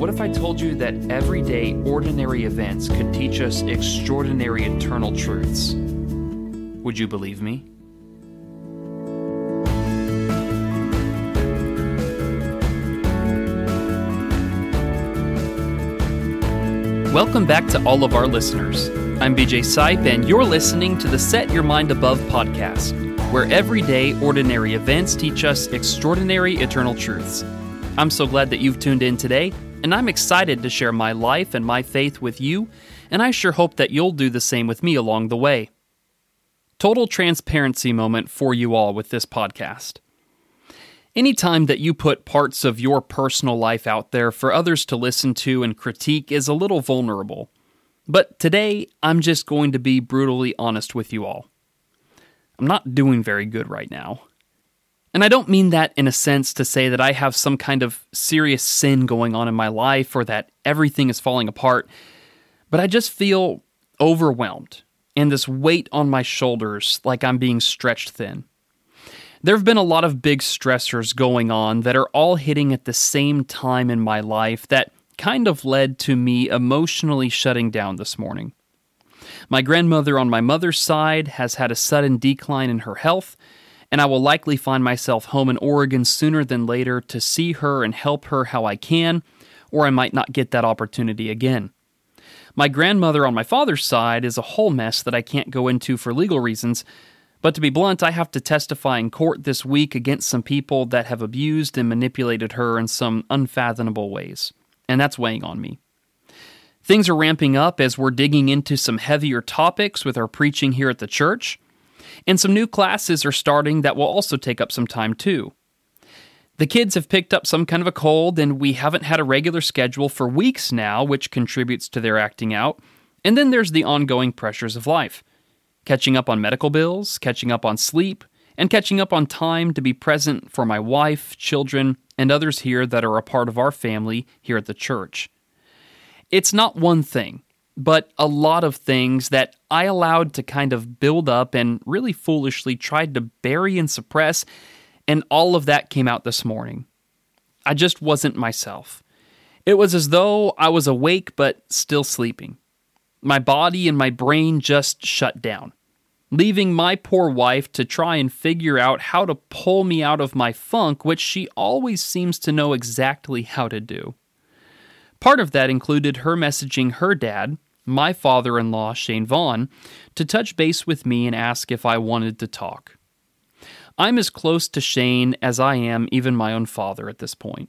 what if I told you that everyday, ordinary events could teach us extraordinary eternal truths? Would you believe me? Welcome back to all of our listeners. I'm BJ Sipe, and you're listening to the Set Your Mind Above podcast, where everyday, ordinary events teach us extraordinary eternal truths. I'm so glad that you've tuned in today and I'm excited to share my life and my faith with you, and I sure hope that you'll do the same with me along the way. Total transparency moment for you all with this podcast. Anytime that you put parts of your personal life out there for others to listen to and critique is a little vulnerable. But today, I'm just going to be brutally honest with you all. I'm not doing very good right now. And I don't mean that in a sense to say that I have some kind of serious sin going on in my life or that everything is falling apart, but I just feel overwhelmed and this weight on my shoulders like I'm being stretched thin. There have been a lot of big stressors going on that are all hitting at the same time in my life that kind of led to me emotionally shutting down this morning. My grandmother on my mother's side has had a sudden decline in her health and I will likely find myself home in Oregon sooner than later to see her and help her how I can, or I might not get that opportunity again. My grandmother on my father's side is a whole mess that I can't go into for legal reasons, but to be blunt, I have to testify in court this week against some people that have abused and manipulated her in some unfathomable ways, and that's weighing on me. Things are ramping up as we're digging into some heavier topics with our preaching here at the church. And some new classes are starting that will also take up some time too. The kids have picked up some kind of a cold, and we haven't had a regular schedule for weeks now, which contributes to their acting out. And then there's the ongoing pressures of life catching up on medical bills, catching up on sleep, and catching up on time to be present for my wife, children, and others here that are a part of our family here at the church. It's not one thing but a lot of things that I allowed to kind of build up and really foolishly tried to bury and suppress, and all of that came out this morning. I just wasn't myself. It was as though I was awake but still sleeping. My body and my brain just shut down, leaving my poor wife to try and figure out how to pull me out of my funk, which she always seems to know exactly how to do. Part of that included her messaging her dad, my father in law, Shane Vaughn, to touch base with me and ask if I wanted to talk. I'm as close to Shane as I am even my own father at this point.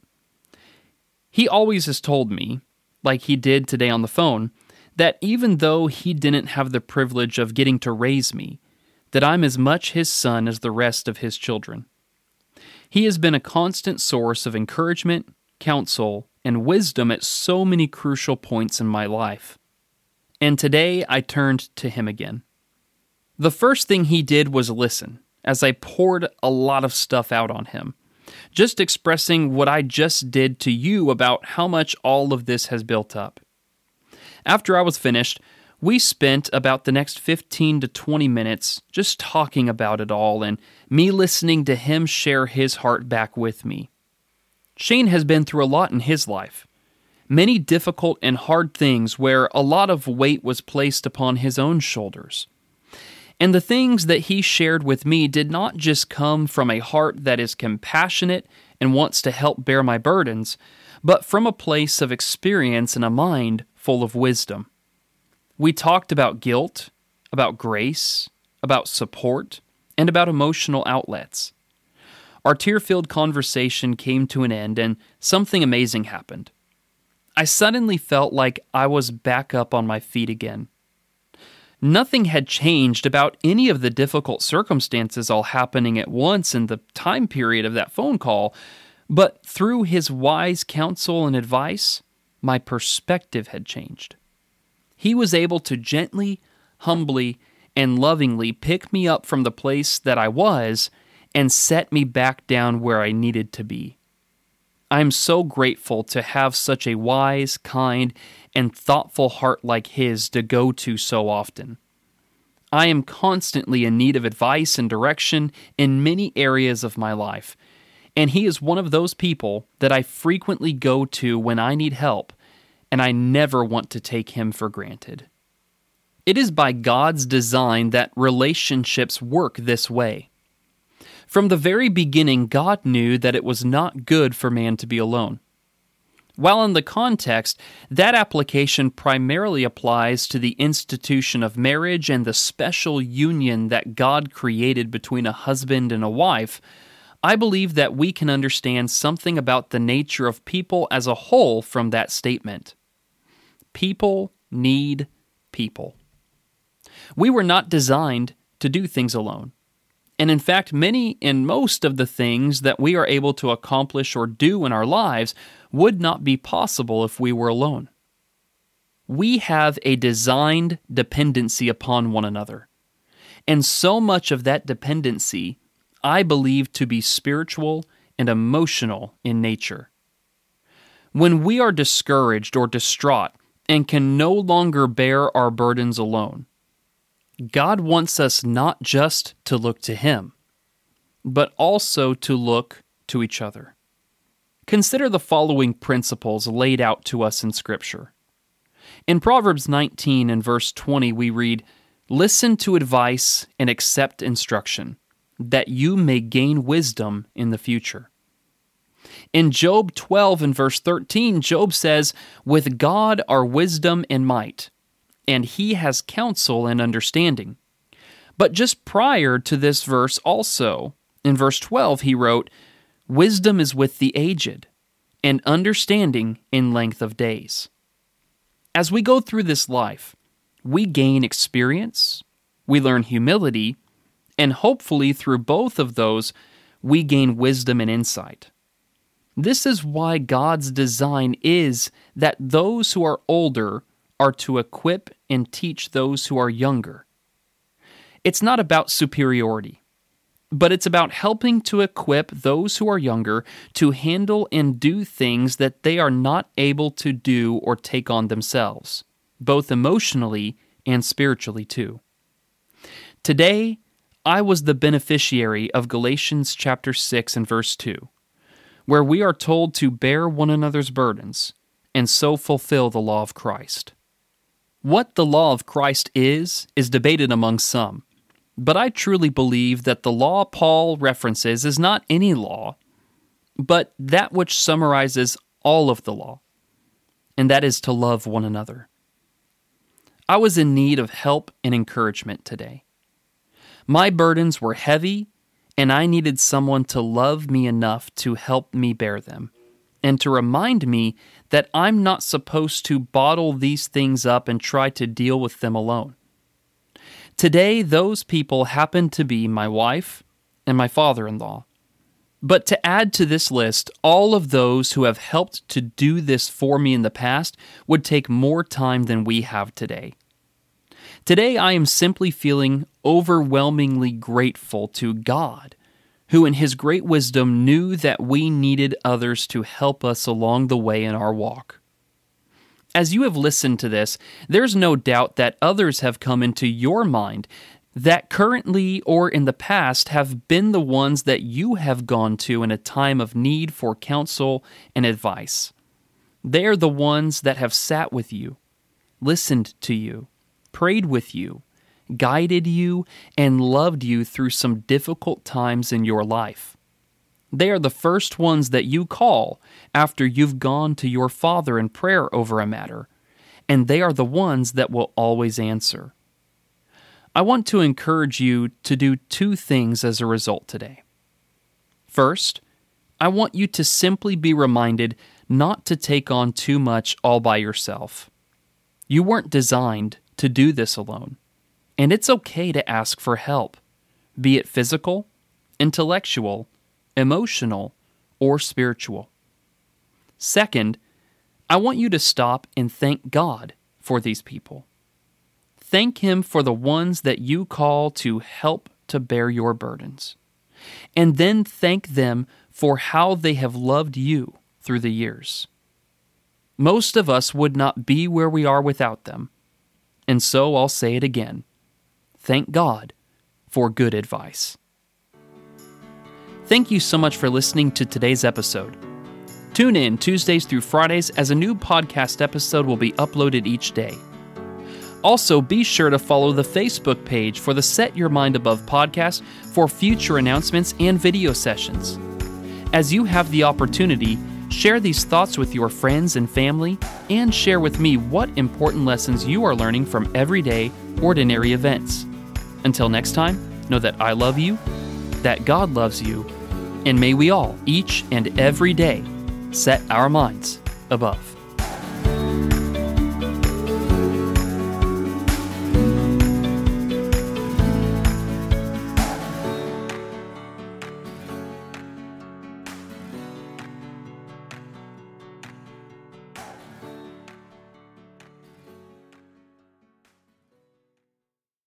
He always has told me, like he did today on the phone, that even though he didn't have the privilege of getting to raise me, that I'm as much his son as the rest of his children. He has been a constant source of encouragement, counsel, and wisdom at so many crucial points in my life. And today I turned to him again. The first thing he did was listen as I poured a lot of stuff out on him, just expressing what I just did to you about how much all of this has built up. After I was finished, we spent about the next 15 to 20 minutes just talking about it all and me listening to him share his heart back with me. Shane has been through a lot in his life many difficult and hard things where a lot of weight was placed upon his own shoulders. And the things that he shared with me did not just come from a heart that is compassionate and wants to help bear my burdens, but from a place of experience and a mind full of wisdom. We talked about guilt, about grace, about support, and about emotional outlets. Our tear filled conversation came to an end, and something amazing happened. I suddenly felt like I was back up on my feet again. Nothing had changed about any of the difficult circumstances all happening at once in the time period of that phone call, but through his wise counsel and advice, my perspective had changed. He was able to gently, humbly, and lovingly pick me up from the place that I was and set me back down where I needed to be. I am so grateful to have such a wise, kind, and thoughtful heart like his to go to so often. I am constantly in need of advice and direction in many areas of my life, and he is one of those people that I frequently go to when I need help, and I never want to take him for granted. It is by God's design that relationships work this way. From the very beginning, God knew that it was not good for man to be alone. While in the context, that application primarily applies to the institution of marriage and the special union that God created between a husband and a wife, I believe that we can understand something about the nature of people as a whole from that statement. People need people. We were not designed to do things alone. And in fact, many and most of the things that we are able to accomplish or do in our lives would not be possible if we were alone. We have a designed dependency upon one another. And so much of that dependency I believe to be spiritual and emotional in nature. When we are discouraged or distraught and can no longer bear our burdens alone, God wants us not just to look to Him, but also to look to each other. Consider the following principles laid out to us in Scripture. In Proverbs 19 and verse 20, we read, Listen to advice and accept instruction, that you may gain wisdom in the future. In Job 12 and verse 13, Job says, With God are wisdom and might and he has counsel and understanding. But just prior to this verse, also, in verse 12, he wrote, Wisdom is with the aged, and understanding in length of days. As we go through this life, we gain experience, we learn humility, and hopefully through both of those, we gain wisdom and insight. This is why God's design is that those who are older are to equip and teach those who are younger. It's not about superiority, but it's about helping to equip those who are younger to handle and do things that they are not able to do or take on themselves, both emotionally and spiritually too. Today, I was the beneficiary of Galatians chapter 6 and verse 2, where we are told to bear one another's burdens and so fulfill the law of Christ. What the law of Christ is, is debated among some. But I truly believe that the law Paul references is not any law, but that which summarizes all of the law, and that is to love one another. I was in need of help and encouragement today. My burdens were heavy, and I needed someone to love me enough to help me bear them and to remind me that I'm not supposed to bottle these things up and try to deal with them alone. Today, those people happen to be my wife and my father in law. But to add to this list, all of those who have helped to do this for me in the past would take more time than we have today. Today, I am simply feeling overwhelmingly grateful to God who in his great wisdom knew that we needed others to help us along the way in our walk. As you have listened to this, there's no doubt that others have come into your mind that currently or in the past have been the ones that you have gone to in a time of need for counsel and advice. They are the ones that have sat with you, listened to you, prayed with you, guided you, and loved you through some difficult times in your life. They are the first ones that you call after you've gone to your Father in prayer over a matter, and they are the ones that will always answer. I want to encourage you to do two things as a result today. First, I want you to simply be reminded not to take on too much all by yourself. You weren't designed to do this alone. And it's okay to ask for help, be it physical, intellectual, emotional, or spiritual. Second, I want you to stop and thank God for these people. thank Him for the ones that you call to help to bear your burdens. And then thank them for how they have loved you through the years. Most of us would not be where we are without them. And so I'll say it again. Thank God for good advice. Thank you so much for listening to today's episode. Tune in Tuesdays through Fridays as a new podcast episode will be uploaded each day. Also, be sure to follow the Facebook page for the Set Your Mind Above podcast for future announcements and video sessions. As you have the opportunity, share these thoughts with your friends and family, and share with me what important lessons you are learning from everyday, ordinary events. Until next time, know that I love you, that God loves you, and may we all, each and every day, set our minds above.